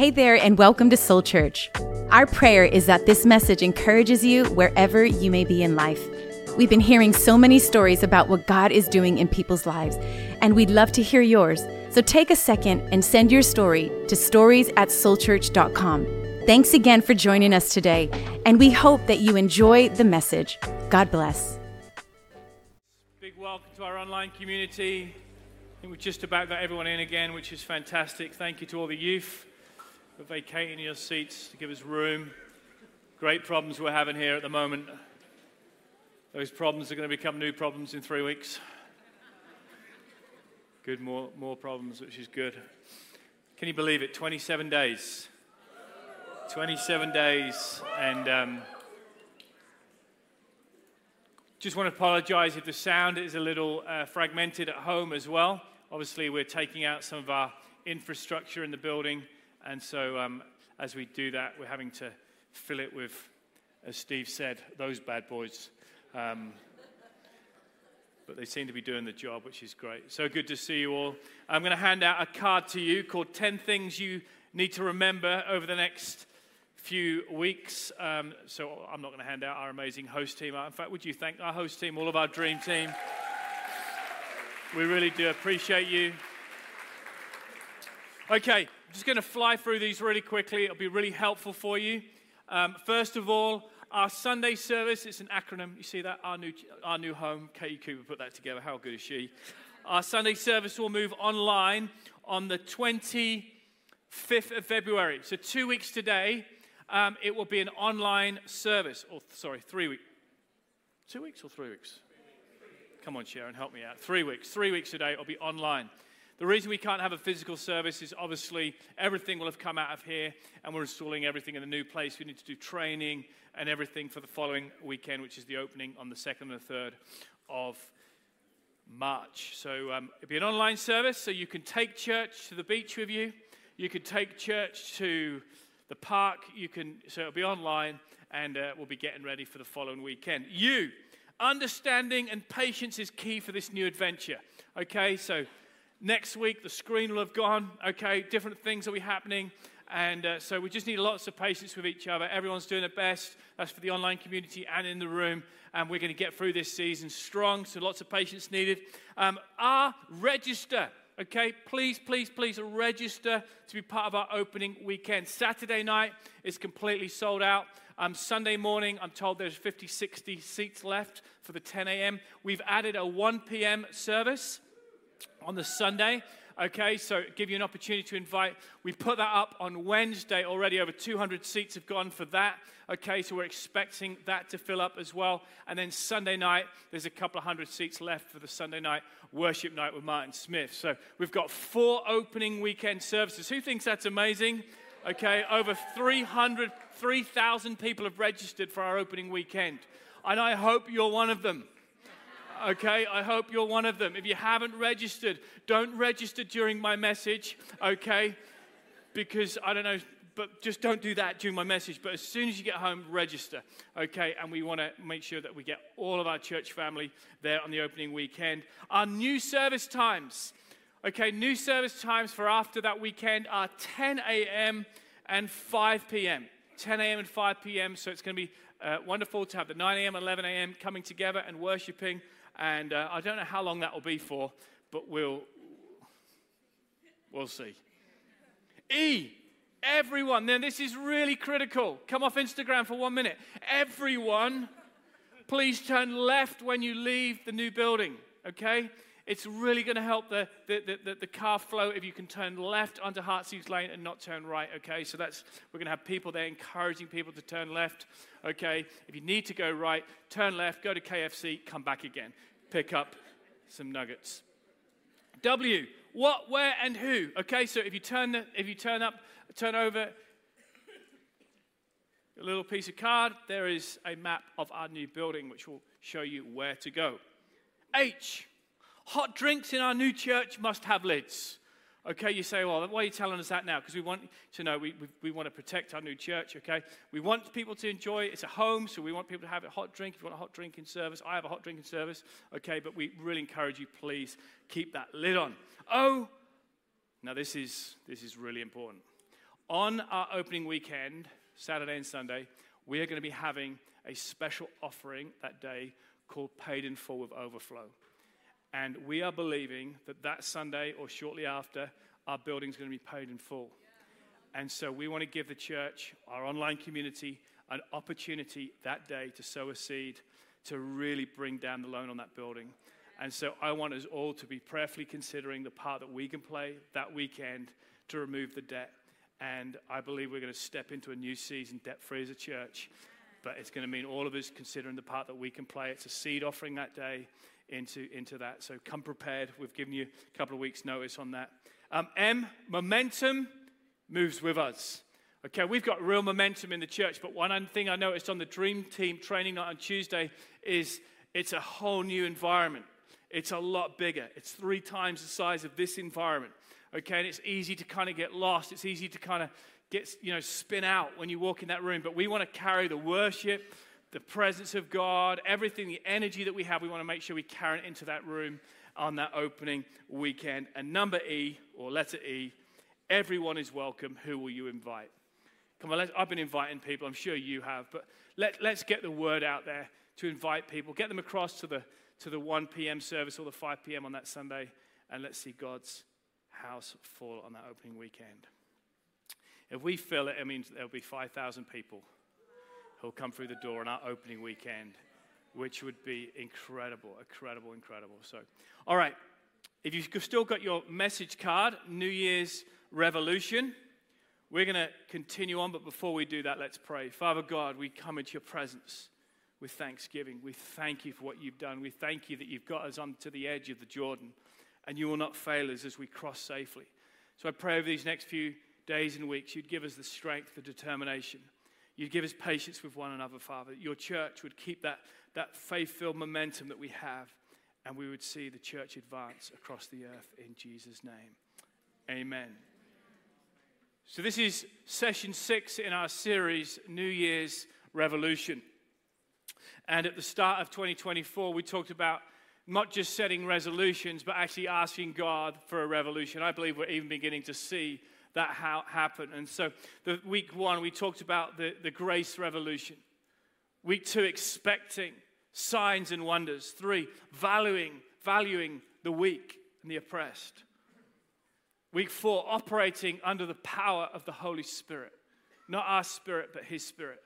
Hey there, and welcome to Soul Church. Our prayer is that this message encourages you wherever you may be in life. We've been hearing so many stories about what God is doing in people's lives, and we'd love to hear yours. So take a second and send your story to stories at soulchurch.com. Thanks again for joining us today, and we hope that you enjoy the message. God bless. Big welcome to our online community. I think we've just about got everyone in again, which is fantastic. Thank you to all the youth for vacating your seats to give us room. Great problems we're having here at the moment. Those problems are going to become new problems in three weeks. Good, more, more problems, which is good. Can you believe it? 27 days. 27 days. And um, just want to apologize if the sound is a little uh, fragmented at home as well. Obviously, we're taking out some of our infrastructure in the building. And so, um, as we do that, we're having to fill it with, as Steve said, those bad boys. Um, but they seem to be doing the job, which is great. So good to see you all. I'm going to hand out a card to you called 10 Things You Need to Remember over the next few weeks. Um, so I'm not going to hand out our amazing host team. In fact, would you thank our host team, all of our dream team? We really do appreciate you. Okay, I'm just going to fly through these really quickly. It'll be really helpful for you. Um, first of all, our Sunday service, it's an acronym. You see that? Our new, our new home. Katie Cooper put that together. How good is she? Our Sunday service will move online on the 25th of February. So, two weeks today, um, it will be an online service. Or, sorry, three weeks. Two weeks or three weeks? Come on, Sharon, help me out. Three weeks. Three weeks today, it'll be online. The reason we can't have a physical service is obviously everything will have come out of here and we're installing everything in the new place. We need to do training and everything for the following weekend, which is the opening on the 2nd and the 3rd of March. So um, it'll be an online service, so you can take church to the beach with you. You can take church to the park. You can, so it'll be online, and uh, we'll be getting ready for the following weekend. You, understanding and patience is key for this new adventure. Okay, so Next week, the screen will have gone. Okay, different things will be happening. And uh, so we just need lots of patience with each other. Everyone's doing their best. That's for the online community and in the room. And we're going to get through this season strong. So lots of patience needed. Um, our register. Okay, please, please, please register to be part of our opening weekend. Saturday night is completely sold out. Um, Sunday morning, I'm told there's 50, 60 seats left for the 10 a.m. We've added a 1 p.m. service on the Sunday. Okay, so give you an opportunity to invite. We put that up on Wednesday already. Over 200 seats have gone for that. Okay, so we're expecting that to fill up as well. And then Sunday night, there's a couple of hundred seats left for the Sunday night worship night with Martin Smith. So we've got four opening weekend services. Who thinks that's amazing? Okay, over 300, 3,000 people have registered for our opening weekend. And I hope you're one of them okay? I hope you're one of them. If you haven't registered, don't register during my message, okay? Because I don't know, but just don't do that during my message. But as soon as you get home, register, okay? And we want to make sure that we get all of our church family there on the opening weekend. Our new service times, okay? New service times for after that weekend are 10 a.m. and 5 p.m. 10 a.m. and 5 p.m. So it's going to be uh, wonderful to have the 9 a.m. 11 a.m. coming together and worshiping and uh, I don't know how long that will be for, but we'll, we'll see. E, everyone. Now, this is really critical. Come off Instagram for one minute. Everyone, please turn left when you leave the new building, okay? It's really going to help the, the, the, the, car flow if you can turn left onto Heartsease Lane and not turn right, okay? So that's, we're going to have people there encouraging people to turn left, okay? If you need to go right, turn left, go to KFC, come back again pick up some nuggets. W, what, where, and who. Okay, so if you turn, the, if you turn up, turn over a little piece of card, there is a map of our new building which will show you where to go. H, hot drinks in our new church must have lids. Okay, you say, well, why are you telling us that now? Because we want to know, we, we, we, want to protect our new church, okay? We want people to enjoy it. It's a home, so we want people to have a hot drink. If you want a hot drinking service, I have a hot drinking service, okay? But we really encourage you, please keep that lid on. Oh, now this is, this is really important. on our opening weekend, Saturday and Sunday, we are going to be having a special offering that day called Paid in Full with Overflow. And we are believing that that Sunday or shortly after, our building is going to be paid in full. And so we want to give the church, our online community, an opportunity that day to sow a seed to really bring down the loan on that building. And so I want us all to be prayerfully considering the part that we can play that weekend to remove the debt. And I believe we're going to step into a new season debt free as a church. But it's going to mean all of us considering the part that we can play. It's a seed offering that day into, into that. So come prepared. We've given you a couple of weeks' notice on that. Um, M, momentum moves with us. Okay, we've got real momentum in the church, but one thing I noticed on the Dream Team training night on Tuesday is it's a whole new environment. It's a lot bigger. It's three times the size of this environment. Okay, and it's easy to kind of get lost. It's easy to kind of get, you know, spin out when you walk in that room. But we want to carry the worship, the presence of God, everything, the energy that we have. We want to make sure we carry it into that room on that opening weekend. And number E, or letter E, everyone is welcome. Who will you invite? Come on, I've been inviting people. I'm sure you have. But let, let's get the word out there to invite people. Get them across to the, to the 1 p.m. service or the 5 p.m. on that Sunday. And let's see God's house fall on that opening weekend. If we fill it, it means there'll be 5,000 people who'll come through the door on our opening weekend, which would be incredible, incredible, incredible. So, all right. If you've still got your message card, New Year's Revolution, we're going to continue on, but before we do that, let's pray. Father God, we come into your presence with thanksgiving. We thank you for what you've done. We thank you that you've got us onto the edge of the Jordan, and you will not fail us as we cross safely. So I pray over these next few days and weeks, you'd give us the strength, the determination. You'd give us patience with one another, Father. Your church would keep that, that faith filled momentum that we have, and we would see the church advance across the earth in Jesus' name. Amen. So, this is session six in our series, New Year's Revolution. And at the start of 2024, we talked about not just setting resolutions, but actually asking God for a revolution. I believe we're even beginning to see that happened And so, the week one, we talked about the, the grace revolution. Week two, expecting signs and wonders. Three, valuing, valuing the weak and the oppressed. Week four, operating under the power of the Holy Spirit. Not our spirit, but His Spirit.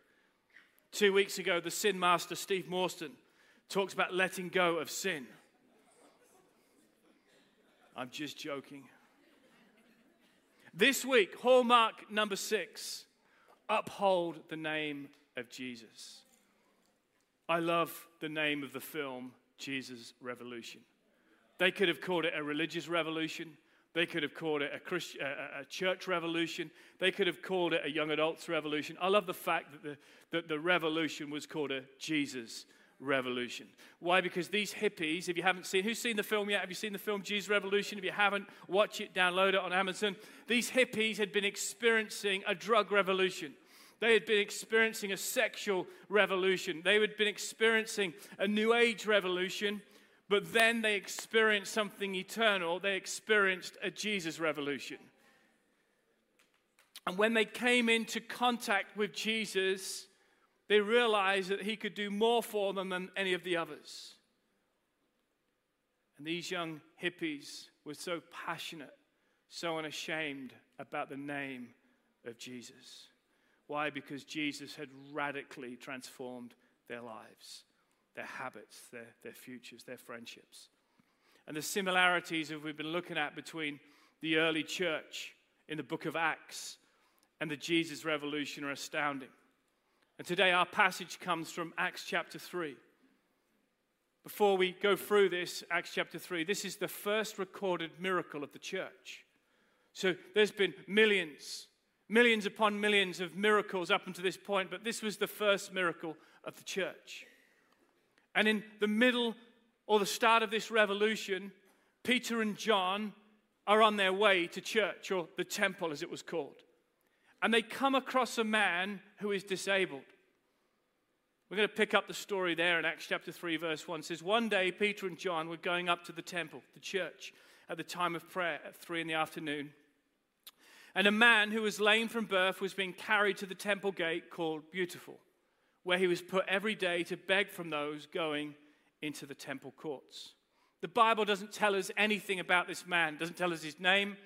Two weeks ago, the sin master, Steve Mawston, talks about letting go of sin. I'm just joking. This week, hallmark number six uphold the name of Jesus. I love the name of the film, Jesus Revolution. They could have called it a religious revolution. They could have called it a, Christ, a, a, church revolution. They could have called it a young adults revolution. I love the fact that the, that the revolution was called a Jesus revolution. Why? Because these hippies, if you haven't seen, who's seen the film yet? Have you seen the film Jesus Revolution? If you haven't, watch it, download it on Amazon. These hippies had been experiencing a drug revolution. They had been experiencing a sexual revolution. They had been experiencing a new age revolution but then they experienced something eternal. They experienced a Jesus revolution. And when they came into contact with Jesus, they realized that he could do more for them than any of the others. And these young hippies were so passionate, so unashamed about the name of Jesus. Why? Because Jesus had radically transformed their lives their habits, their, their futures, their friendships. And the similarities that we've been looking at between the early church in the book of Acts and the Jesus revolution are astounding. And today our passage comes from Acts chapter 3. Before we go through this, Acts chapter 3, this is the first recorded miracle of the church. So there's been millions, millions upon millions of miracles up until this point, but this was the first miracle of the church. And in the middle or the start of this revolution, Peter and John are on their way to church, or the temple as it was called. And they come across a man who is disabled. We're going to pick up the story there in Acts chapter 3, verse 1. It says, One day Peter and John were going up to the temple, the church, at the time of prayer at 3 in the afternoon. And a man who was lame from birth was being carried to the temple gate called Beautiful, where he was put every day to beg from those going into the temple courts. The Bible doesn't tell us anything about this man, doesn't tell us his name,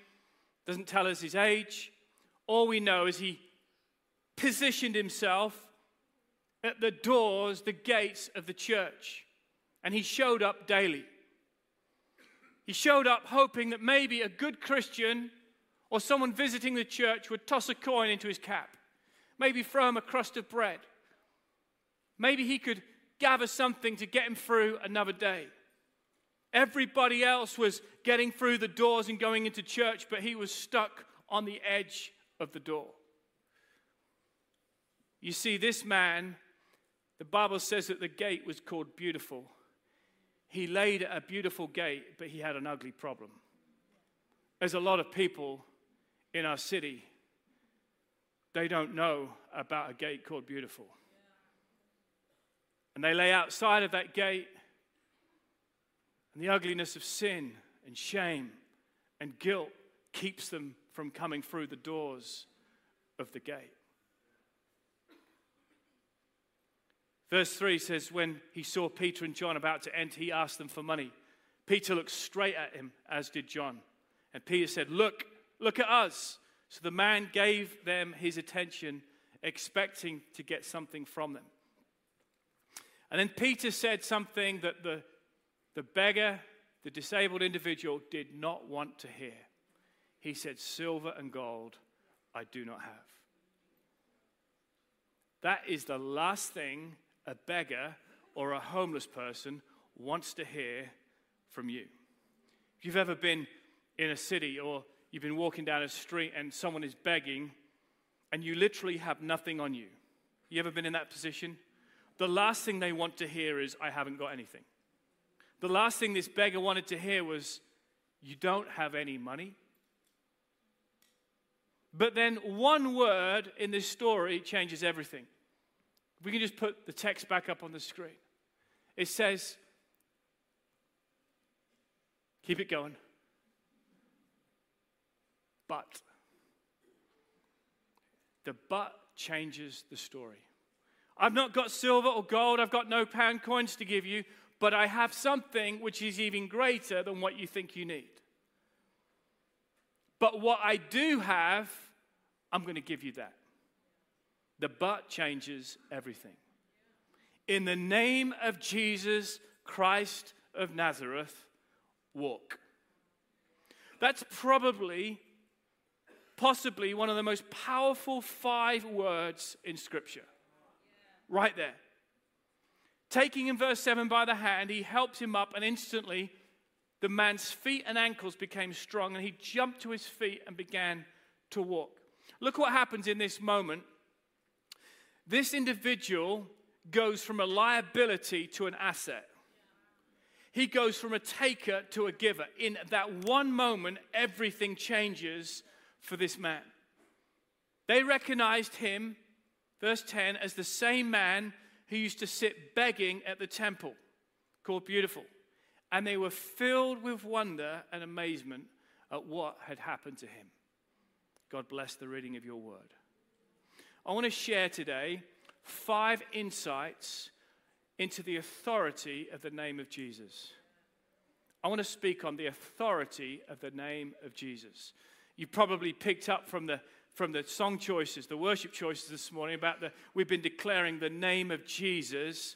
doesn't tell us his age. All we know is he positioned himself at the doors, the gates of the church, and he showed up daily. He showed up hoping that maybe a good Christian or someone visiting the church would toss a coin into his cap, maybe throw him a crust of bread. Maybe he could gather something to get him through another day. Everybody else was getting through the doors and going into church, but he was stuck on the edge of the door. You see, this man, the Bible says that the gate was called Beautiful. He laid a beautiful gate, but he had an ugly problem. There's a lot of people in our city, they don't know about a gate called Beautiful. And they lay outside of that gate, and the ugliness of sin and shame and guilt keeps them from coming through the doors of the gate. Verse 3 says, When he saw Peter and John about to enter, he asked them for money. Peter looked straight at him, as did John. And Peter said, Look, look at us. So the man gave them his attention, expecting to get something from them. And then Peter said something that the, the beggar, the disabled individual, did not want to hear. He said, Silver and gold I do not have. That is the last thing a beggar or a homeless person wants to hear from you. If you've ever been in a city or you've been walking down a street and someone is begging and you literally have nothing on you, you ever been in that position? The last thing they want to hear is, I haven't got anything. The last thing this beggar wanted to hear was, You don't have any money. But then one word in this story changes everything. We can just put the text back up on the screen. It says, keep it going. But. The but changes the story. I've not got silver or gold, I've got no pound coins to give you, but I have something which is even greater than what you think you need. But what I do have, I'm going to give you that. The but changes everything. In the name of Jesus Christ of Nazareth, walk. That's probably, possibly one of the most powerful five words in Scripture. Right there. Taking him, verse 7 by the hand, he helped him up, and instantly the man's feet and ankles became strong, and he jumped to his feet and began to walk. Look what happens in this moment this individual goes from a liability to an asset. He goes from a taker to a giver. In that one moment, everything changes for this man. They recognized him, verse 10, as the same man who used to sit begging at the temple, called Beautiful. And they were filled with wonder and amazement at what had happened to him. God bless the reading of your word. I want to share today five insights into the authority of the name of Jesus. I want to speak on the authority of the name of Jesus. You probably picked up from the from the song choices, the worship choices this morning about the we've been declaring the name of Jesus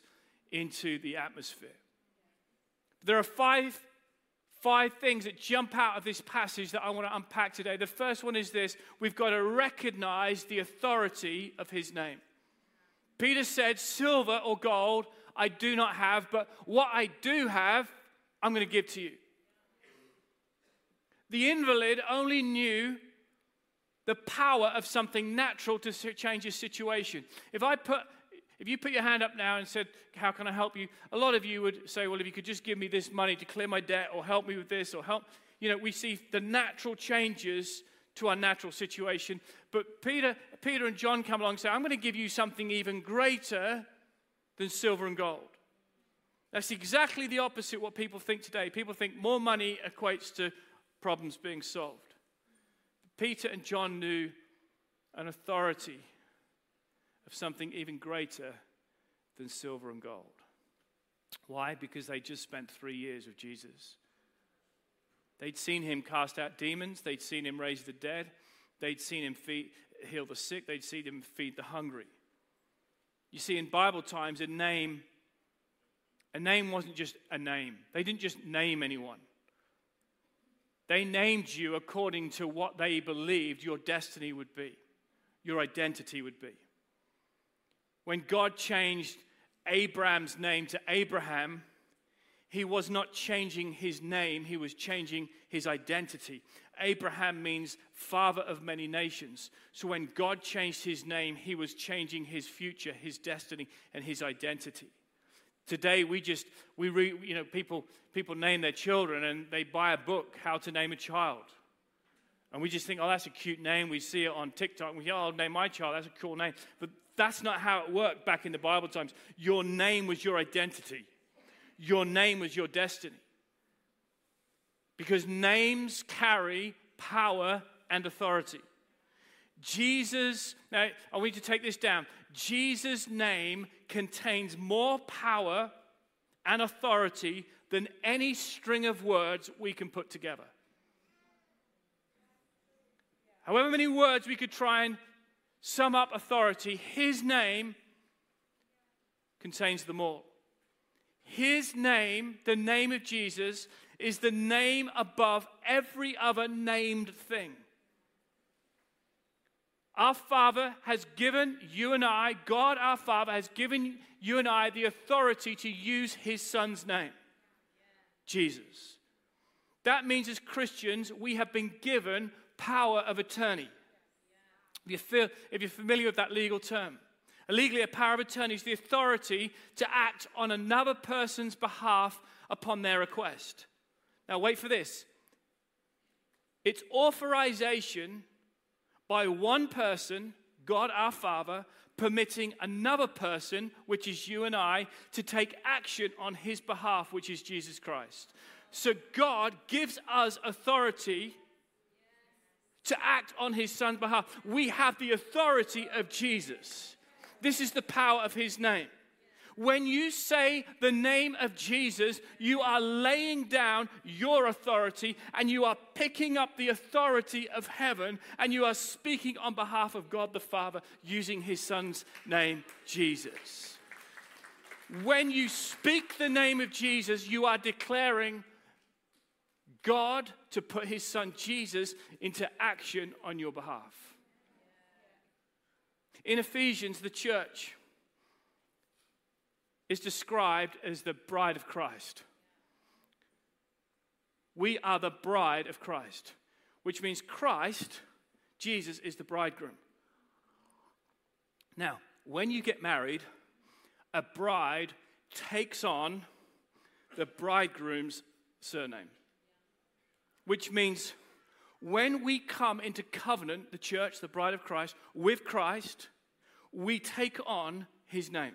into the atmosphere. There are five five things that jump out of this passage that I want to unpack today. The first one is this we've got to recognize the authority of his name. Peter said, Silver or gold I do not have, but what I do have, I'm going to give to you. The invalid only knew the power of something natural to change his situation. If I put if you put your hand up now and said, How can I help you? A lot of you would say, Well, if you could just give me this money to clear my debt or help me with this or help. You know, we see the natural changes to our natural situation. But Peter, Peter and John come along and say, I'm going to give you something even greater than silver and gold. That's exactly the opposite what people think today. People think more money equates to problems being solved. Peter and John knew an authority something even greater than silver and gold. Why? Because they just spent three years with Jesus. They'd seen him cast out demons, they'd seen him raise the dead, they'd seen him feed, heal the sick, they'd seen him feed the hungry. You see, in Bible times, a name, a name wasn't just a name. They didn't just name anyone. They named you according to what they believed your destiny would be, your identity would be. When God changed Abram's name to Abraham, he was not changing his name, he was changing his identity. Abraham means father of many nations. So when God changed his name, he was changing his future, his destiny, and his identity. Today we just we re, you know people people name their children and they buy a book how to name a child. And we just think, oh, that's a cute name. We see it on TikTok. We go, oh, I'll name my child. That's a cool name. But that's not how it worked back in the Bible times. Your name was your identity, your name was your destiny. Because names carry power and authority. Jesus, now I want you to take this down. Jesus' name contains more power and authority than any string of words we can put together. However many words we could try and sum up authority, his name contains them all. His name, the name of Jesus, is the name above every other named thing. Our Father has given you and I, God our Father has given you and I the authority to use His Son's name, Jesus. That means as Christians, we have been given power of attorney. If, you feel, if you're familiar with that legal term, legally, a power of attorney is the authority to act on another person's behalf upon their request. Now, wait for this it's authorization by one person, God our Father, permitting another person, which is you and I, to take action on his behalf, which is Jesus Christ. So God gives us authority to act on his son's behalf. We have the authority of Jesus. This is the power of his name. When you say the name of Jesus, you are laying down your authority and you are picking up the authority of heaven and you are speaking on behalf of God the Father using his son's name, Jesus. When you speak the name of Jesus, you are declaring God to put his son Jesus into action on your behalf. In Ephesians, the church is described as the bride of Christ. We are the bride of Christ, which means Christ, Jesus, is the bridegroom. Now, when you get married, a bride takes on the bridegroom's surname, which means when we come into covenant, the church, the bride of Christ, with Christ, we take on his name.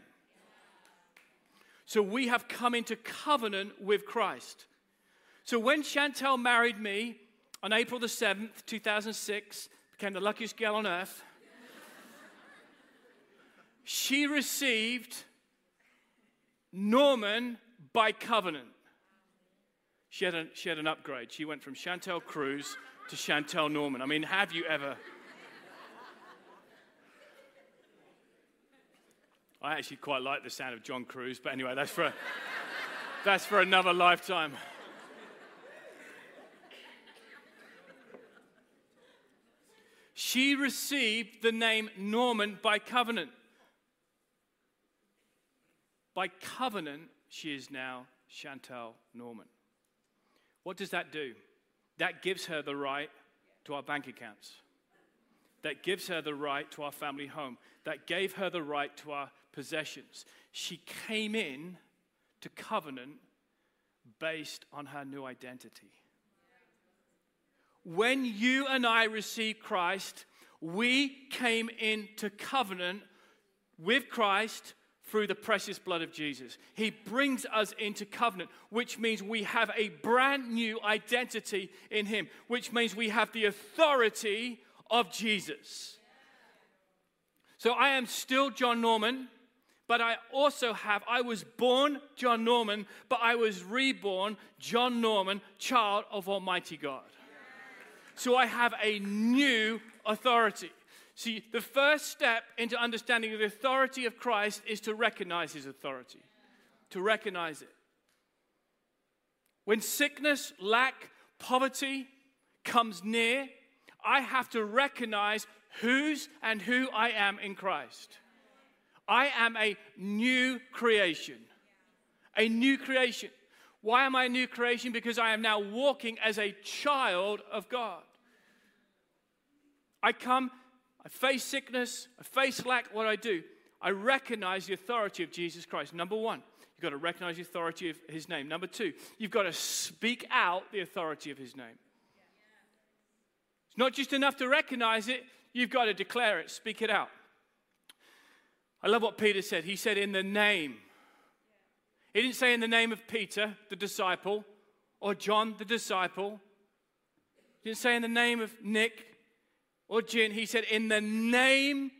So we have come into covenant with Christ. So when Chantel married me on April the 7th, 2006, became the luckiest girl on earth, she received Norman by covenant. She had, a, she had an upgrade. She went from Chantel Cruz to Chantel Norman. I mean, have you ever? I actually quite like the sound of Jon Cruz, but anyway, that's for, that's for another lifetime. She received the name Norman by covenant. By covenant, she is now Chantel Norman. What does that do? That gives her the right to our bank accounts. That gives her the right to our family home. That gave her the right to our possessions. She came in to covenant based on her new identity. When you and I received Christ, we came into covenant with Christ through the precious blood of Jesus. He brings us into covenant, which means we have a brand new identity in Him, which means we have the authority of Jesus. So I am still Jon Norman, but I also have, I was born Jon Norman, but I was reborn Jon Norman, child of Almighty God. So I have a new authority. See, the first step into understanding the authority of Christ is to recognize his authority, to recognize it. When sickness, lack, poverty comes near, I have to recognize whose and who I am in Christ. I am a new creation. A new creation. Why am I a new creation? Because I am now walking as a child of God. I come I face sickness, I face lack, what I do? I recognize the authority of Jesus Christ. Number one, you've got to recognize the authority of his name. Number two, you've got to speak out the authority of his name. It's not just enough to recognize it, you've got to declare it, speak it out. I love what Peter said. He said, in the name. He didn't say in the name of Peter, the disciple, or John, the disciple. He didn't say in the name of Nick, or Jin, he said, In the name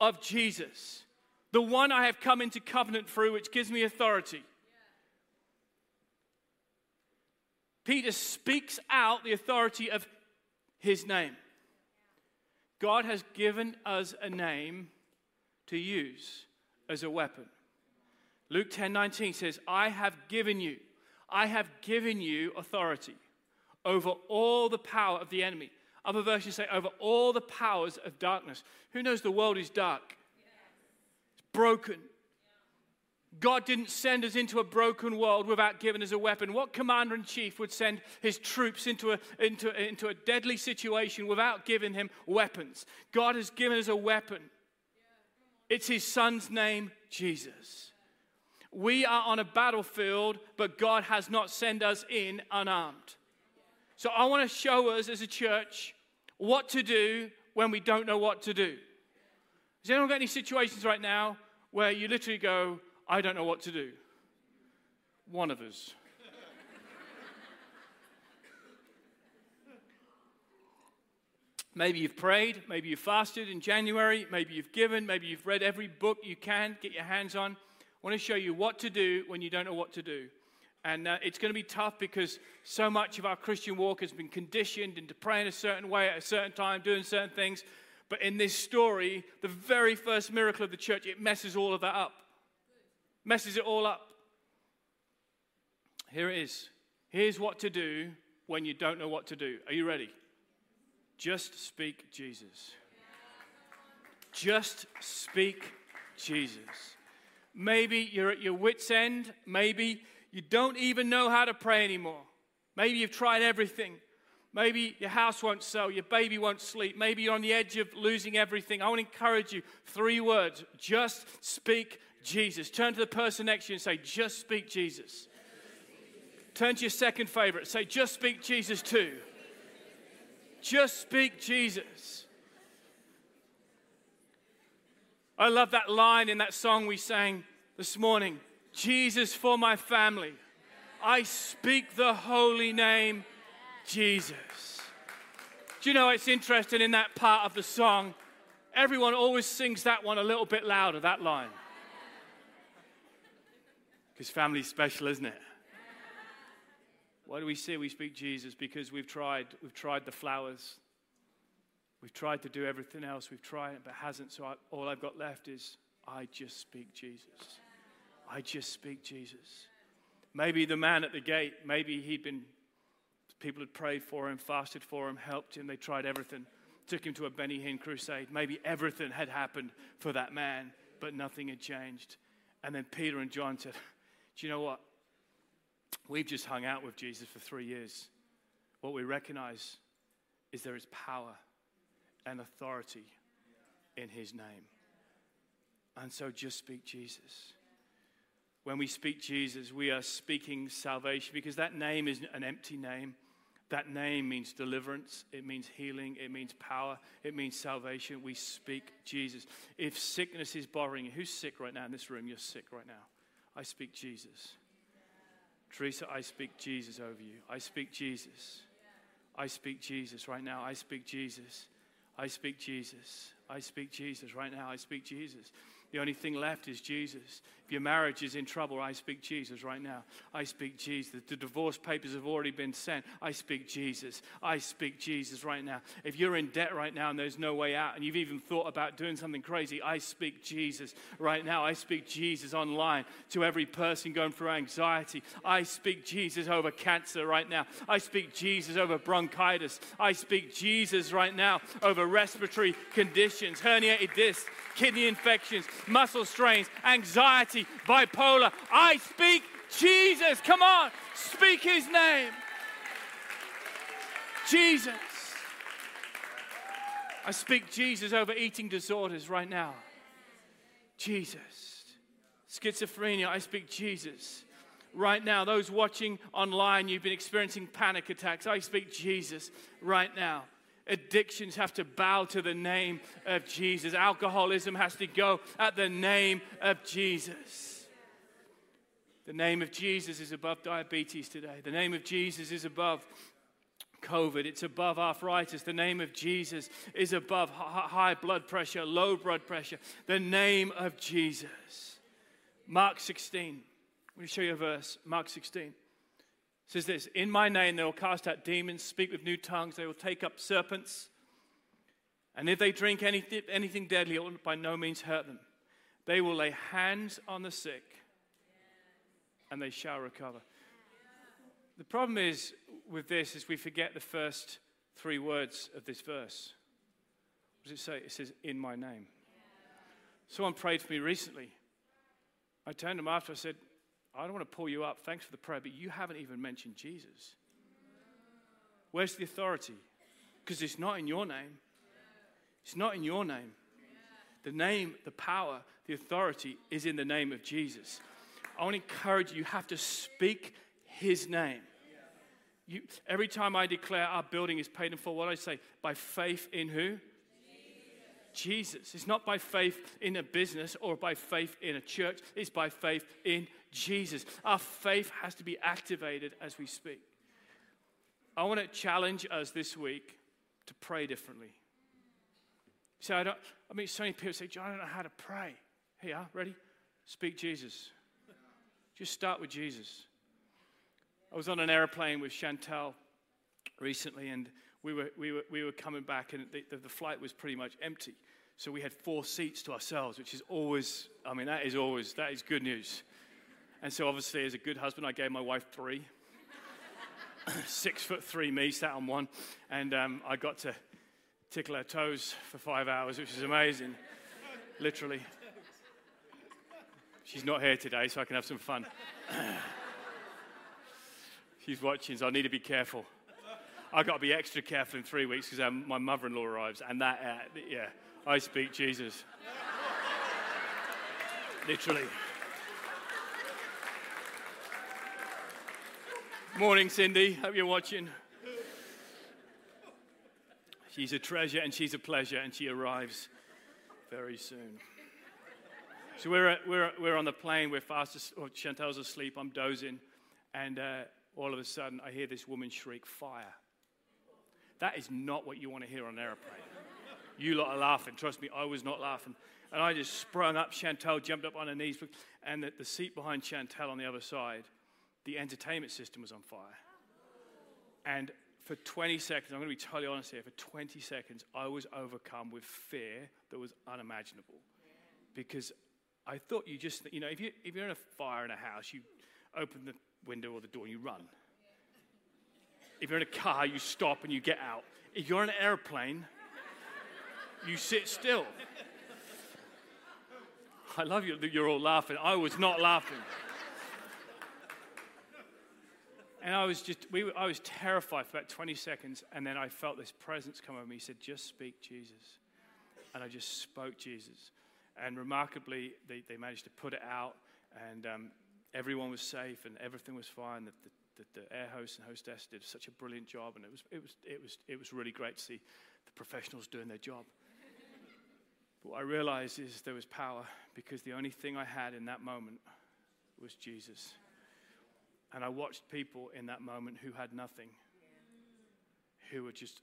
of Jesus, the one I have come into covenant through, which gives me authority. Peter speaks out the authority of his name. God has given us a name to use as a weapon. Luke 10 19 says, I have given you, I have given you authority over all the power of the enemy. Other versions say, over all the powers of darkness. Who knows the world is dark? It's broken. God didn't send us into a broken world without giving us a weapon. What commander in chief would send his troops into a, into, into a deadly situation without giving him weapons? God has given us a weapon. It's his son's name, Jesus. We are on a battlefield, but God has not sent us in unarmed. So I want to show us as a church what to do when we don't know what to do. Has anyone got any situations right now where you literally go, I don't know what to do? One of us. Maybe you've prayed, maybe you've fasted in January, maybe you've given, maybe you've read every book you can get your hands on. I want to show you what to do when you don't know what to do. And uh, it's going to be tough because so much of our Christian walk has been conditioned into praying a certain way at a certain time, doing certain things. But in this story, the very first miracle of the church, it messes all of that up. Messes it all up. Here it is. Here's what to do when you don't know what to do. Are you ready? Just speak Jesus. Just speak Jesus. Maybe you're at your wits' end. Maybe you don't even know how to pray anymore. Maybe you've tried everything. Maybe your house won't sell, your baby won't sleep. Maybe you're on the edge of losing everything. I want to encourage you three words just speak Jesus. Turn to the person next to you and say, Just speak Jesus. Turn to your second favorite, say, Just speak Jesus too. Just speak Jesus. I love that line in that song we sang this morning. Jesus for my family. I speak the holy name, Jesus. Do you know it's interesting in that part of the song? Everyone always sings that one a little bit louder, that line. Because family's special, isn't it? Why do we say we speak Jesus? Because we've tried, we've tried the flowers. We've tried to do everything else. We've tried it, but hasn't. So I, all I've got left is I just speak Jesus. I just speak Jesus. Maybe the man at the gate, maybe he'd been, people had prayed for him, fasted for him, helped him, they tried everything, took him to a Benny Hinn crusade. Maybe everything had happened for that man, but nothing had changed. And then Peter and John said, Do you know what? We've just hung out with Jesus for three years. What we recognize is there is power and authority in his name. And so just speak Jesus. When we speak Jesus, we are speaking salvation because that name is an empty name. That name means deliverance, it means healing, it means power, it means salvation. We speak Jesus. If sickness is bothering you, who's sick right now in this room? You're sick right now. I speak Jesus. Teresa, I speak Jesus over you. I speak Jesus. I speak Jesus right now. I speak Jesus. I speak Jesus. I speak Jesus right now. I speak Jesus. The only thing left is Jesus. Your marriage is in trouble, I speak Jesus right now. I speak Jesus. The divorce papers have already been sent. I speak Jesus. I speak Jesus right now. If you're in debt right now and there's no way out, and you've even thought about doing something crazy, I speak Jesus right now. I speak Jesus online to every person going through anxiety. I speak Jesus over cancer right now. I speak Jesus over bronchitis. I speak Jesus right now over respiratory conditions, herniated discs, kidney infections muscle strains, anxiety, bipolar. I speak Jesus. Come on, speak his name. Jesus. I speak Jesus over eating disorders right now. Jesus. Schizophrenia, I speak Jesus. Right now, those watching online, you've been experiencing panic attacks. I speak Jesus right now. Addictions have to bow to the name of Jesus. Alcoholism has to go at the name of Jesus. The name of Jesus is above diabetes today. The name of Jesus is above COVID. It's above arthritis. The name of Jesus is above high blood pressure, low blood pressure. The name of Jesus. Mark 16. Let me show you a verse. Mark 16 says this In my name they will cast out demons, speak with new tongues, they will take up serpents. And if they drink anything, anything deadly, it will by no means hurt them. They will lay hands on the sick and they shall recover. The problem is with this is we forget the first three words of this verse. What does it say? It says, In my name. Someone prayed for me recently. I turned to him after, I said, I don't want to pull you up. Thanks for the prayer, but you haven't even mentioned Jesus. Where's the authority? Because it's not in your name. It's not in your name. The name, the power, the authority is in the name of Jesus. I want to encourage you, you have to speak his name. You, every time I declare our building is paid in full, what I say? By faith in who? Jesus. Jesus. It's not by faith in a business or by faith in a church, it's by faith in Jesus. Our faith has to be activated as we speak. I want to challenge us this week to pray differently. So I don't, I mean, so many people say, Jon, I don't know how to pray. Here, ready? Speak Jesus. Just start with Jesus. I was on an airplane with Chantel recently, and we were, we were, we were coming back, and the, the, the flight was pretty much empty. So we had four seats to ourselves, which is always, I mean, that is always, that is good news. And so, obviously, as a good husband, I gave my wife three. Six foot three me sat on one, and um, I got to tickle her toes for five hours, which is amazing, literally. She's not here today, so I can have some fun. She's watching, so I need to be careful. I've got to be extra careful in three weeks because um, my mother in law arrives, and that, uh, yeah, I speak Jesus. literally. Morning, Cindy. Hope you're watching. She's a treasure and she's a pleasure, and she arrives very soon. So we're, we're, we're on the plane, we're fast, or Chantel's asleep, I'm dozing, and uh, all of a sudden I hear this woman shriek, Fire. That is not what you want to hear on an airplane. You lot are laughing. Trust me, I was not laughing. And I just sprung up. Chantel jumped up on her knees, and the, the seat behind Chantel on the other side the entertainment system was on fire. And for 20 seconds, I'm going to be totally honest here, for 20 seconds, I was overcome with fear that was unimaginable. Because I thought you just, you know, if, you, if you're in a fire in a house, you open the window or the door and you run. If you're in a car, you stop and you get out. If you're in an airplane, you sit still. I love you you're all laughing. I was not laughing. And I was just, we, I was terrified for about 20 seconds. And then I felt this presence come over me. He said, just speak Jesus. And I just spoke Jesus. And remarkably, they, they managed to put it out. And um, everyone was safe and everything was fine. The, the the, the air host and hostess did such a brilliant job, and it was, it, was, it, was, it was really great to see the professionals doing their job. but what I realized is there was power because the only thing I had in that moment was Jesus. And I watched people in that moment who had nothing, who were just,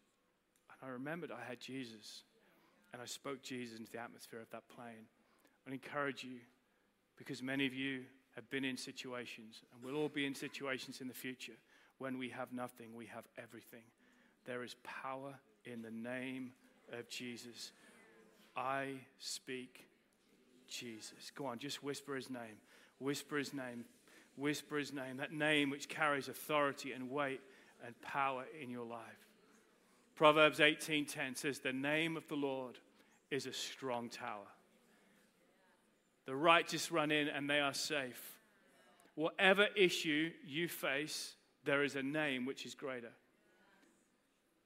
and I remembered I had Jesus. And I spoke Jesus into the atmosphere of that plane. I encourage you, because many of you have been in situations, and we'll all be in situations in the future when we have nothing, we have everything. There is power in the name of Jesus. I speak Jesus. Go on, just whisper his name. Whisper his name. Whisper his name. That name which carries authority and weight and power in your life. Proverbs 18:10 says the name of the Lord is a strong tower. The righteous run in and they are safe. Whatever issue you face, there is a name which is greater.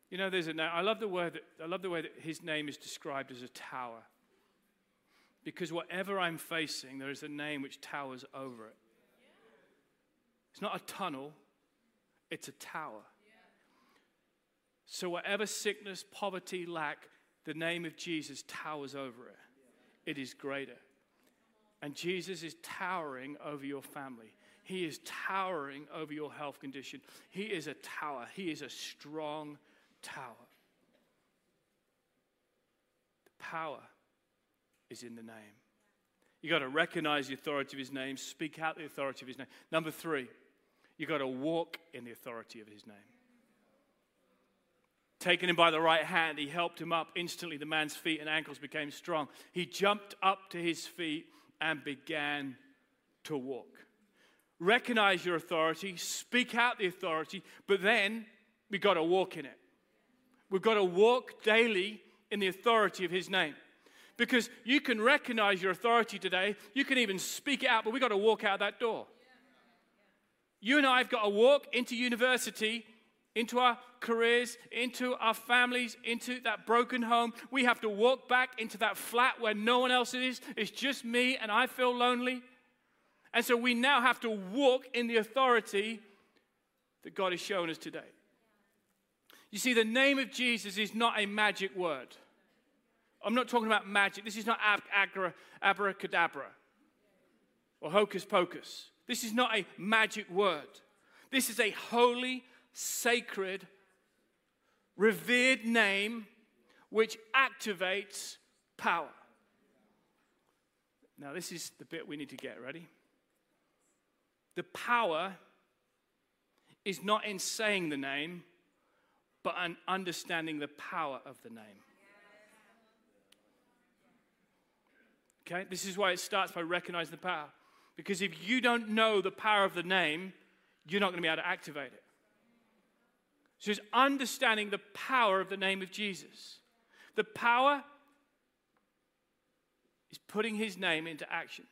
You know, there's a name. I love the word that, I love the way that his name is described as a tower. Because whatever I'm facing, there is a name which towers over it. It's not a tunnel, it's a tower. So, whatever sickness, poverty, lack, the name of Jesus towers over it. It is greater. And Jesus is towering over your family. He is towering over your health condition. He is a tower. He is a strong tower. The power is in the name. You've got to recognize the authority of his name, speak out the authority of his name. Number three, you got to walk in the authority of his name. Taking him by the right hand, he helped him up. Instantly, the man's feet and ankles became strong. He jumped up to his feet and began to walk. Recognize your authority, speak out the authority, but then we've got to walk in it. We've got to walk daily in the authority of his name. Because you can recognize your authority today, you can even speak it out, but we've got to walk out that door. You and I have got to walk into university into our careers, into our families, into that broken home. We have to walk back into that flat where no one else is. It's just me and I feel lonely. And so we now have to walk in the authority that God has shown us today. You see, the name of Jesus is not a magic word. I'm not talking about magic. This is not ab- abracadabra or hocus pocus. This is not a magic word. This is a holy, sacred, revered name which activates power. Now, this is the bit we need to get ready. The power is not in saying the name, but in understanding the power of the name. Okay, this is why it starts by recognizing the power. Because if you don't know the power of the name, you're not going to be able to activate it. So it's understanding the power of the name of Jesus. The power is putting his name into action.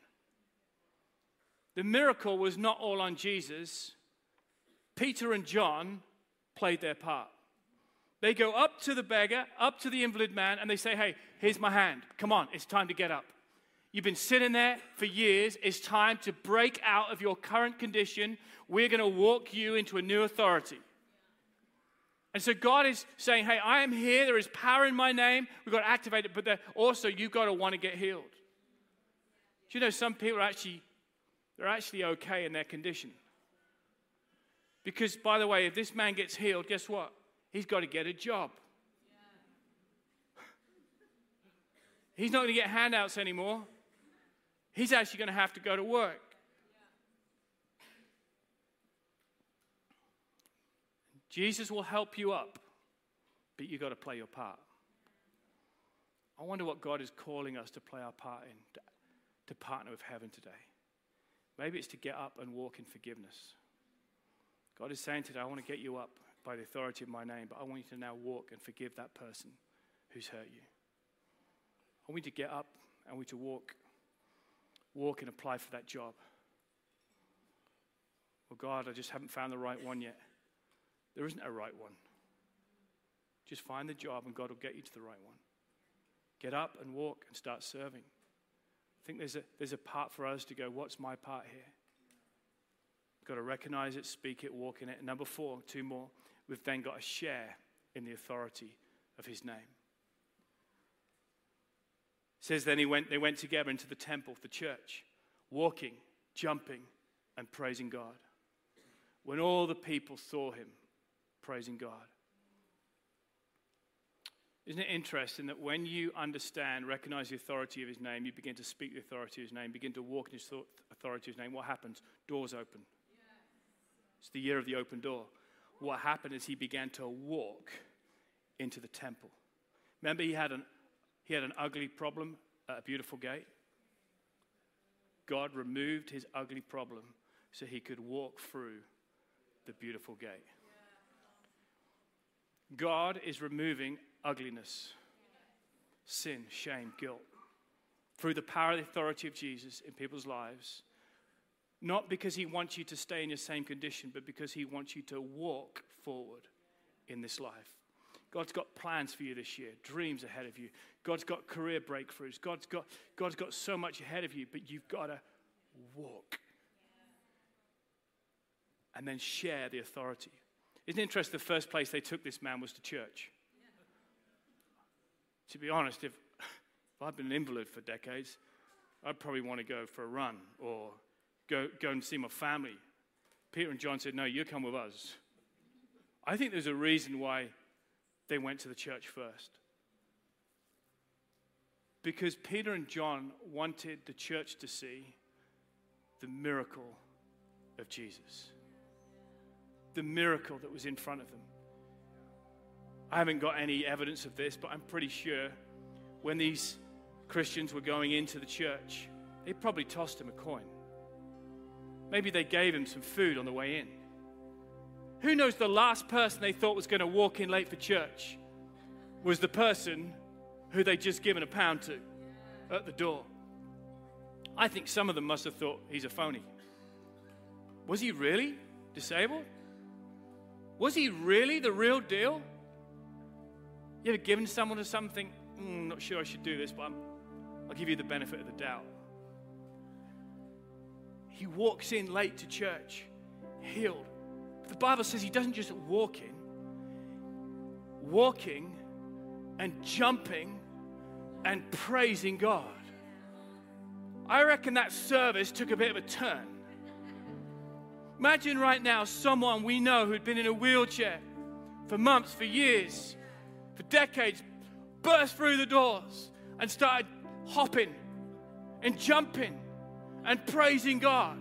The miracle was not all on Jesus. Peter and John played their part. They go up to the beggar, up to the invalid man, and they say, Hey, here's my hand. Come on, it's time to get up. You've been sitting there for years. It's time to break out of your current condition. We're going to walk you into a new authority. And so God is saying, hey, I am here. There is power in my name. We've got to activate it, but also you've got to want to get healed. Do you know some people are actually, they're actually okay in their condition? Because, by the way, if this man gets healed, guess what? He's got to get a job. He's not going to get handouts anymore. He's actually going to have to go to work. Jesus will help you up, but you've got to play your part. I wonder what God is calling us to play our part in, to, to partner with heaven today. Maybe it's to get up and walk in forgiveness. God is saying today, I want to get you up by the authority of my name, but I want you to now walk and forgive that person who's hurt you. I want you to get up and we to walk, walk and apply for that job. Well, God, I just haven't found the right one yet. There isn't a right one. Just find the job and God will get you to the right one. Get up and walk and start serving. I think there's a, there's a part for us to go, what's my part here? We've got to recognize it, speak it, walk in it. And number four, two more, we've then got to share in the authority of his name. It says then he went, they went together into the temple, the church, walking, jumping, and praising God. When all the people saw him praising God. Isn't it interesting that when you understand, recognize the authority of his name, you begin to speak the authority of his name, begin to walk in his authority of his name, what happens? Doors open. It's the year of the open door. What happened is he began to walk into the temple. Remember, he had an, he had an ugly problem at a beautiful gate? God removed his ugly problem so he could walk through the beautiful gate. God is removing ugliness, sin, shame, guilt through the power and authority of Jesus in people's lives. Not because he wants you to stay in your same condition, but because he wants you to walk forward in this life. God's got plans for you this year, dreams ahead of you. God's got career breakthroughs. God's got, God's got so much ahead of you, but you've got to walk and then share the authority. Isn't it interesting? The first place they took this man was to church. To be honest, if, if I'd been an invalid for decades, I'd probably want to go for a run or go, go and see my family. Peter and John said, No, you come with us. I think there's a reason why they went to the church first. Because Peter and John wanted the church to see the miracle of Jesus the miracle that was in front of them. I haven't got any evidence of this, but I'm pretty sure when these Christians were going into the church, they probably tossed him a coin. Maybe they gave him some food on the way in. Who knows the last person they thought was going to walk in late for church was the person who they'd just given a pound to at the door. I think some of them must have thought he's a phony. Was he really disabled? Was he really the real deal? You ever given someone something? Mm, not sure I should do this, but i will give you the benefit of the doubt. He walks in late to church, healed. The Bible says he doesn't just walk in, walking and jumping and praising God. I reckon that service took a bit of a turn. Imagine right now someone we know who'd been in a wheelchair for months, for years, for decades, burst through the doors and started hopping and jumping and praising God.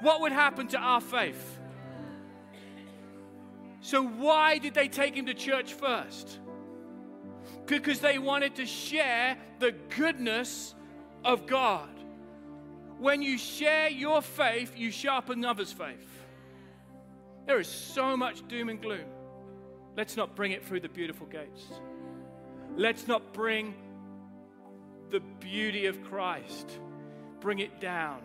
What would happen to our faith? So, why did they take him to church first? Because they wanted to share the goodness of God. When you share your faith, you sharpen others' faith. There is so much doom and gloom. Let's not bring it through the beautiful gates. Let's not bring the beauty of Christ, bring it down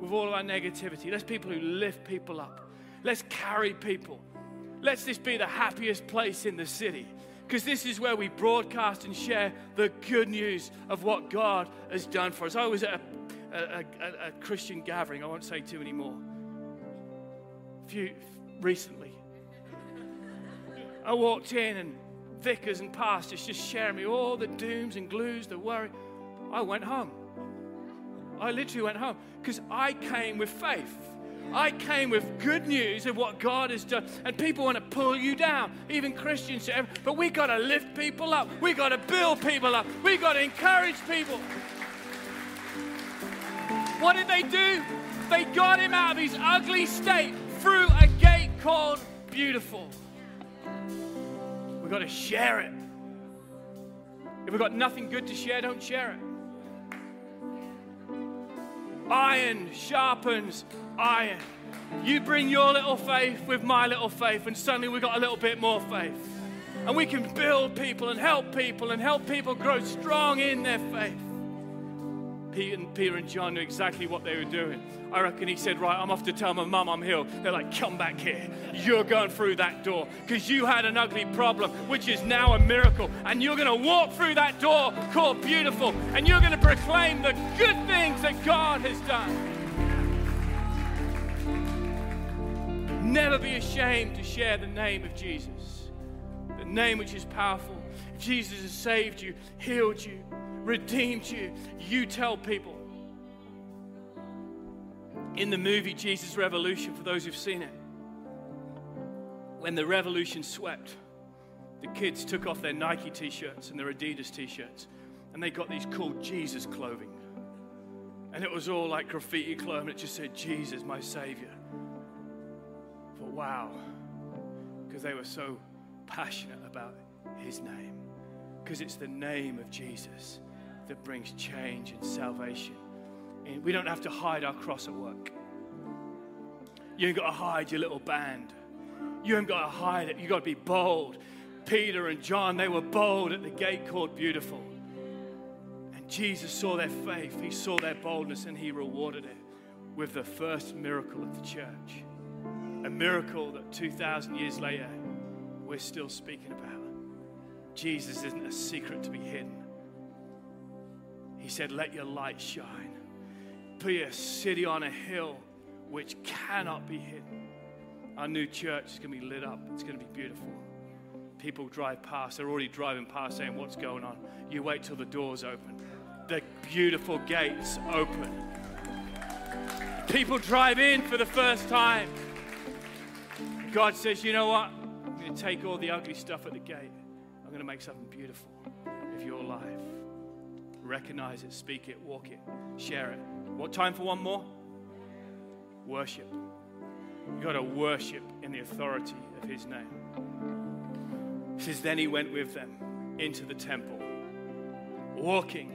with all of our negativity. Let's people who lift people up. Let's carry people. Let's this be the happiest place in the city because this is where we broadcast and share the good news of what God has done for us. I was at a a, a, a Christian gathering. I won't say too many more. Few recently, I walked in and vicars and pastors just sharing me all the dooms and glues, the worry. I went home. I literally went home because I came with faith. I came with good news of what God has done. And people want to pull you down, even Christians. But we got to lift people up. We got to build people up. We got to encourage people. What did they do? They got him out of his ugly state through a gate called beautiful. We've got to share it. If we've got nothing good to share, don't share it. Iron sharpens iron. You bring your little faith with my little faith, and suddenly we've got a little bit more faith. And we can build people and help people and help people grow strong in their faith. Peter and, Peter and John knew exactly what they were doing. I reckon he said, Right, I'm off to tell my mum I'm healed. They're like, Come back here. You're going through that door because you had an ugly problem, which is now a miracle. And you're going to walk through that door called beautiful. And you're going to proclaim the good things that God has done. Never be ashamed to share the name of Jesus, the name which is powerful. Jesus has saved you, healed you, redeemed you, you tell people. In the movie Jesus Revolution, for those who've seen it, when the revolution swept, the kids took off their Nike t shirts and their Adidas t shirts, and they got these cool Jesus clothing. And it was all like graffiti clothing. It just said, Jesus, my Savior. Wow, because they were so passionate about His name. Because it's the name of Jesus that brings change and salvation. And we don't have to hide our cross at work. You ain't got to hide your little band. You ain't got to hide it. You got to be bold. Peter and John, they were bold at the gate called Beautiful. And Jesus saw their faith, He saw their boldness, and He rewarded it with the first miracle of the church. A miracle that 2,000 years later, we're still speaking about. Jesus isn't a secret to be hidden. He said, Let your light shine. Be a city on a hill which cannot be hidden. Our new church is going to be lit up, it's going to be beautiful. People drive past, they're already driving past saying, What's going on? You wait till the doors open, the beautiful gates open. People drive in for the first time. God says, You know what? I'm going to take all the ugly stuff at the gate. I'm going to make something beautiful of your life. Recognize it, speak it, walk it, share it. What time for one more? Worship. You've got to worship in the authority of his name. It says, Then he went with them into the temple, walking,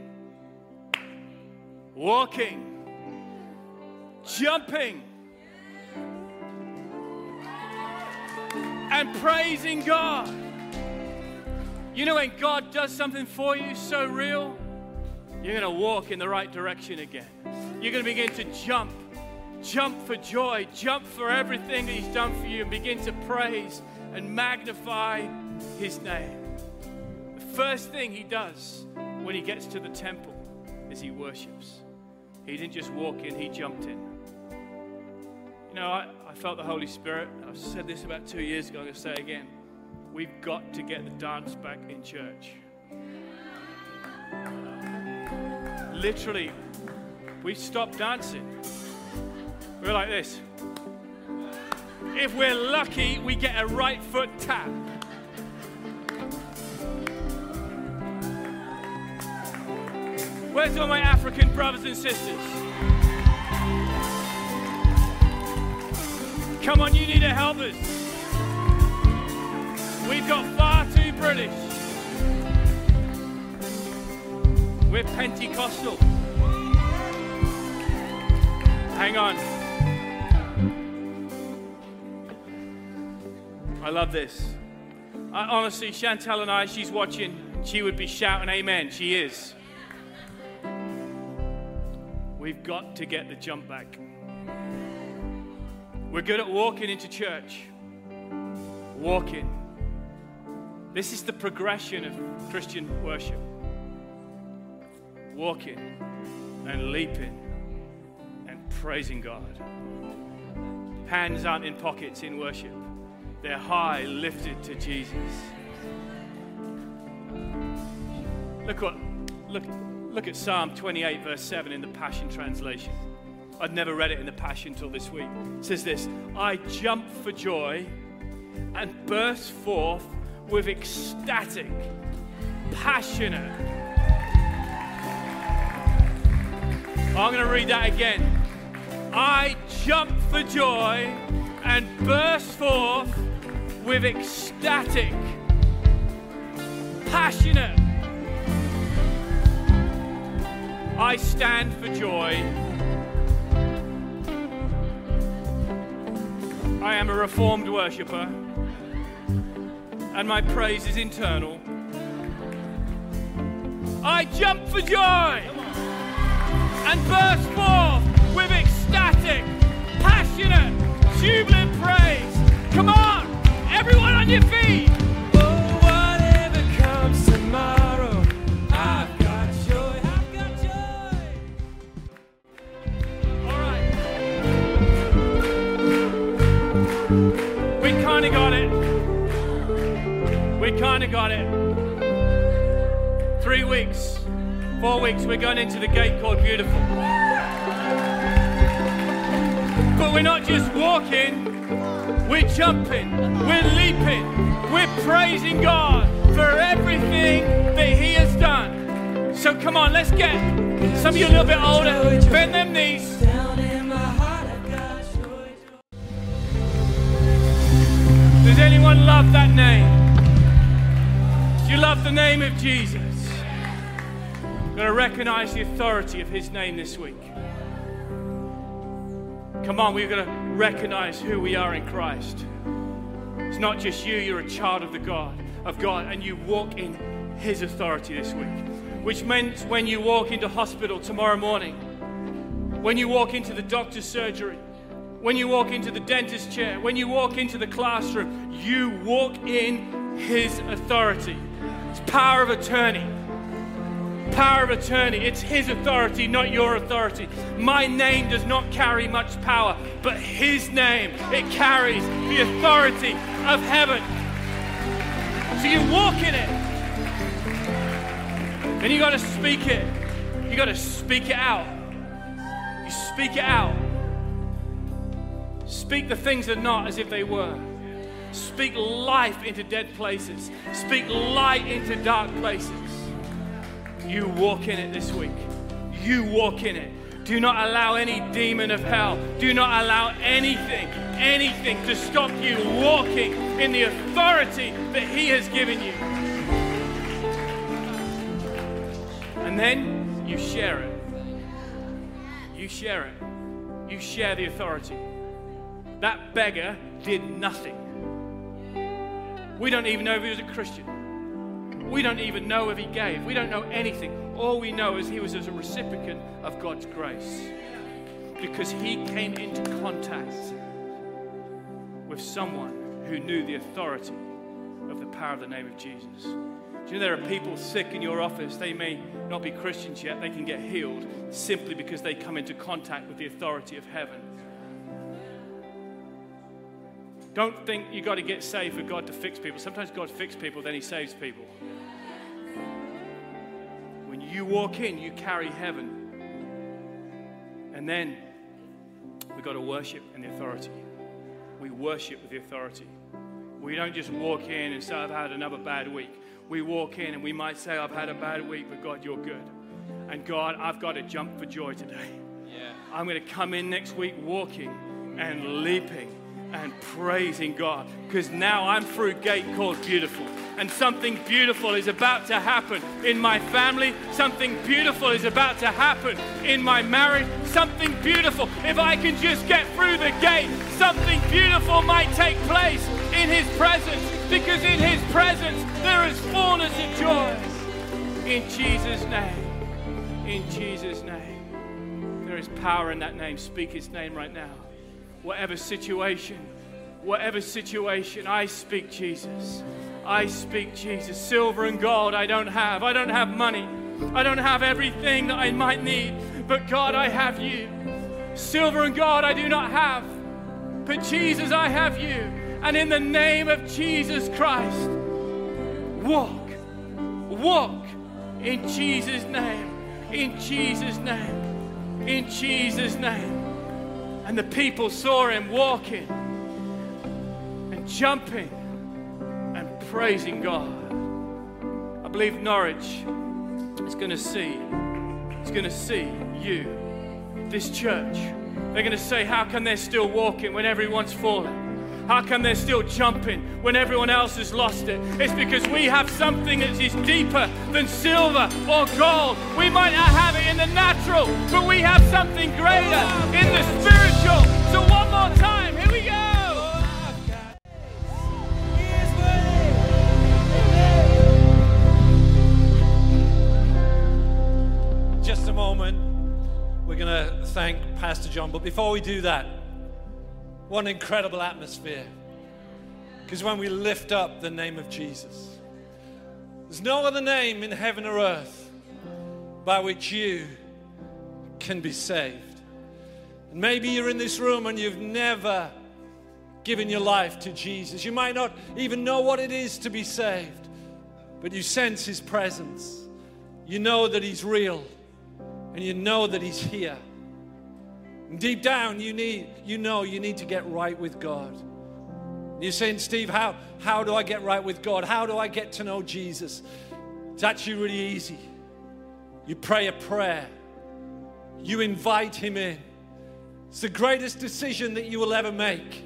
walking, jumping, and praising God. You know, when God does something for you so real, you're going to walk in the right direction again. You're going to begin to jump, jump for joy, jump for everything that He's done for you, and begin to praise and magnify His name. The first thing He does when He gets to the temple is He worships. He didn't just walk in, He jumped in. You know, I, I felt the Holy Spirit. I said this about two years ago, I'm going to say it again. We've got to get the dance back in church. Literally, we stopped dancing. We're like this. If we're lucky, we get a right foot tap. Where's all my African brothers and sisters? Come on, you need to help us. We've got far too British. We're Pentecostal. Hang on. I love this. I, honestly, Chantel and I, she's watching, she would be shouting amen. She is. We've got to get the jump back. We're good at walking into church. Walking. This is the progression of Christian worship. Walking and leaping and praising God. Hands aren't in pockets in worship, they're high, lifted to Jesus. Look what, look, look at Psalm 28, verse 7 in the Passion Translation. I'd never read it in the Passion till this week. It says this I jump for joy and burst forth with ecstatic, passionate. I'm going to read that again. I jump for joy and burst forth with ecstatic, passionate. I stand for joy. I am a reformed worshipper and my praise is internal. I jump for joy and burst forth with ecstatic, passionate, jubilant praise. Come on, everyone on your feet. Kind of got it. Three weeks, four weeks, we're going into the gate called Beautiful. But we're not just walking, we're jumping, we're leaping, we're praising God for everything that He has done. So come on, let's get some of you a little bit older, bend them knees. Does anyone love that name? You love the name of Jesus? We're going to recognize the authority of his name this week. Come on, we're going to recognize who we are in Christ. It's not just you, you're a child of the God, of God, and you walk in his authority this week. Which means when you walk into hospital tomorrow morning, when you walk into the doctor's surgery, when you walk into the dentist chair, when you walk into the classroom, you walk in His authority. It's power of attorney. Power of attorney. It's His authority, not your authority. My name does not carry much power, but His name, it carries the authority of heaven. So you walk in it. And you got to speak it. You got to speak it out. You speak it out. Speak the things that are not as if they were. Speak life into dead places. Speak light into dark places. You walk in it this week. You walk in it. Do not allow any demon of hell, do not allow anything, anything to stop you walking in the authority that He has given you. And then you share it. You share it. You share the authority. That beggar did nothing. We don't even know if he was a Christian. We don't even know if he gave. We don't know anything. All we know is he was as a recipient of God's grace because he came into contact with someone who knew the authority of the power of the name of Jesus. Do you know there are people sick in your office? They may not be Christians yet. They can get healed simply because they come into contact with the authority of heaven. Don't think you got to get saved for God to fix people. Sometimes God fixes people, then He saves people. When you walk in, you carry heaven. And then we've got to worship in the authority. We worship with the authority. We don't just walk in and say, I've had another bad week. We walk in and we might say, I've had a bad week, but God, you're good. And God, I've got to jump for joy today. I'm going to come in next week walking and leaping and praising God because now I'm through gate called beautiful. And something beautiful is about to happen in my family. Something beautiful is about to happen in my marriage. Something beautiful. If I can just get through the gate, something beautiful might take place in His presence because in His presence there is fullness of joy. In Jesus' name. In Jesus' name. There is power in that name. Speak His name right now whatever situation, whatever situation, I speak Jesus. I speak Jesus. Silver and gold I don't have. I don't have money. I don't have everything that I might need. But God, I have you. Silver and gold I do not have. But Jesus, I have you. And in the name of Jesus Christ, walk. Walk in Jesus' name. In Jesus' name. In Jesus' name. And the people saw him walking and jumping and praising God. I believe Norwich is going to see, is going to see you, this church. They're going to say, How come they're still walking when everyone's fallen? How come they're still jumping when everyone else has lost it? It's because we have something that is deeper than silver or gold. We might not have it in the natural, but we have something greater in the spiritual. So, one more time, here we go. Just a moment. We're going to thank Pastor Jon. But before we do that, what an incredible atmosphere. Because when we lift up the name of Jesus, there's no other name in heaven or earth by which you can be saved. And maybe you're in this room and you've never given your life to Jesus. You might not even know what it is to be saved. but you sense his presence. You know that he's real and you know that he's here. Deep down, you need, you know you need to get right with God. You're saying, Steve, how, how do I get right with God? How do I get to know Jesus? It's actually really easy. You pray a prayer, you invite Him in. It's the greatest decision that you will ever make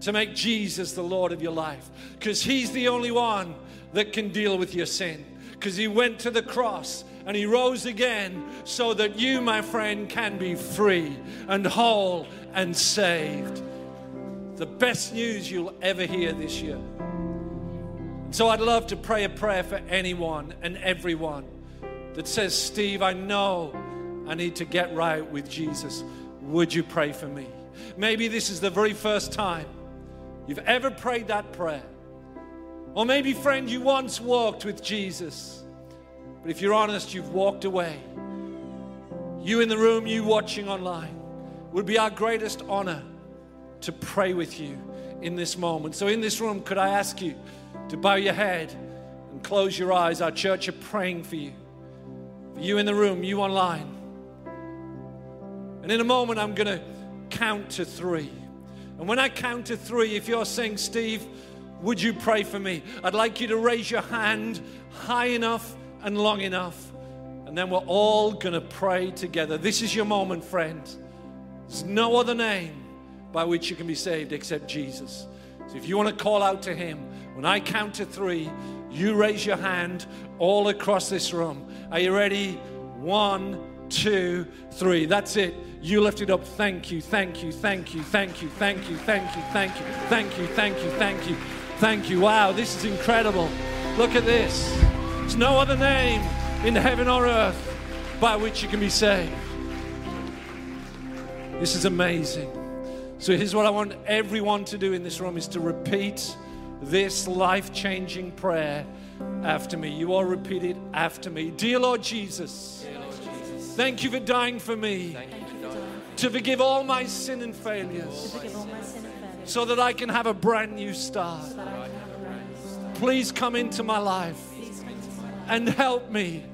to make Jesus the Lord of your life because He's the only one that can deal with your sin. Because He went to the cross and He rose again so that you, my friend, can be free and whole and saved. The best news you'll ever hear this year. So I'd love to pray a prayer for anyone and everyone that says, Steve, I know I need to get right with Jesus. Would you pray for me? Maybe this is the very first time you've ever prayed that prayer. Or maybe, friend, you once walked with Jesus, but if you're honest, you've walked away. You in the room, you watching online, would be our greatest honor to pray with you in this moment. So, in this room, could I ask you to bow your head and close your eyes? Our church are praying for you. For you in the room, you online. And in a moment, I'm going to count to three. And when I count to three, if you're saying, Steve, would you pray for me? I'd like you to raise your hand high enough and long enough. And then we're all going to pray together. This is your moment, friend. There's no other name by which you can be saved except Jesus. So if you want to call out to Him, when I count to three, you raise your hand all across this room. Are you ready? One, two, three. That's it. You lift it up. Thank you, thank you, thank you, thank you, thank you, thank you, thank you, thank you, thank you, thank you, thank you. Wow, this is incredible. Look at this. There's no other name in heaven or earth by which you can be saved. This is amazing. So here's what I want everyone to do in this room is to repeat this life-changing prayer after me. You all repeat it after me. Dear Lord Jesus, thank you for dying for me to forgive all my sin and failures so that I can have a brand new start. Please come into my life and help me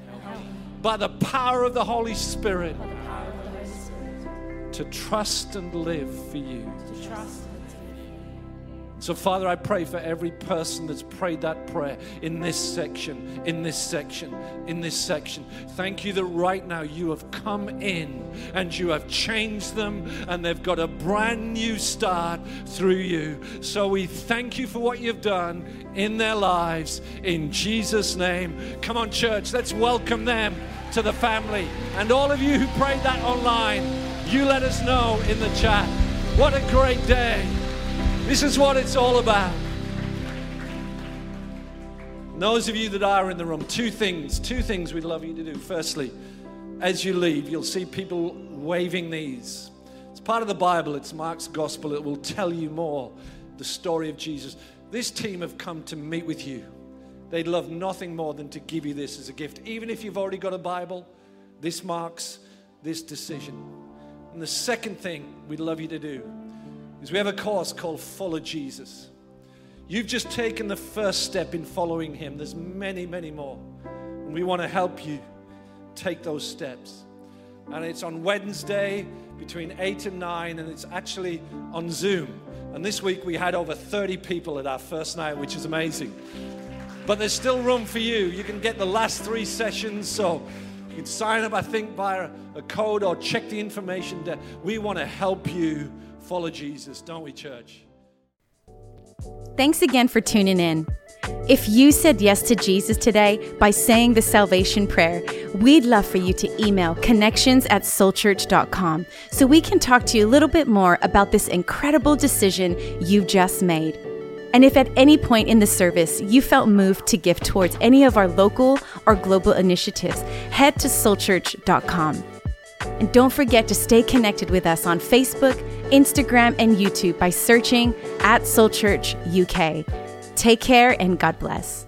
by the power of the Holy Spirit to trust and live for you. So, Father, I pray for every person that's prayed that prayer in this section, in this section, in this section. Thank you that right now you have come in and you have changed them and they've got a brand new start through you. So, we thank you for what you've done in their lives in Jesus' name. Come on, church, let's welcome them to the family. And all of you who prayed that online, you let us know in the chat. What a great day! This is what it's all about. And Those of you that are in the room, two things, two things we'd love you to do. Firstly, as you leave, you'll see people waving these. It's part of the Bible, it's Mark's gospel. It will tell you more the story of Jesus. This team have come to meet with you. They'd love nothing more than to give you this as a gift. Even if you've already got a Bible, this marks this decision. And the second thing we'd love you to do is we have a course called Follow Jesus. You've just taken the first step in following Him. There's many, many more. And we want to help you take those steps. And it's on Wednesday between 8 and 9, and it's actually on Zoom. And this week we had over 30 people at our first night, which is amazing. But there's still room for you. You can get the last three sessions, so you can sign up, I think, via a code or check the information. We want to help you follow Jesus, don't we, church? Thanks again for tuning in. If you said yes to Jesus today by saying the salvation prayer, we'd love for you to email connections at soulchurch.com so we can talk to you a little bit more about this incredible decision you've just made. And if at any point in the service you felt moved to give towards any of our local or global initiatives, head to soulchurch.com. And don't forget to stay connected with us on Facebook, Instagram, and YouTube by searching at Soul Church UK. Take care and God bless.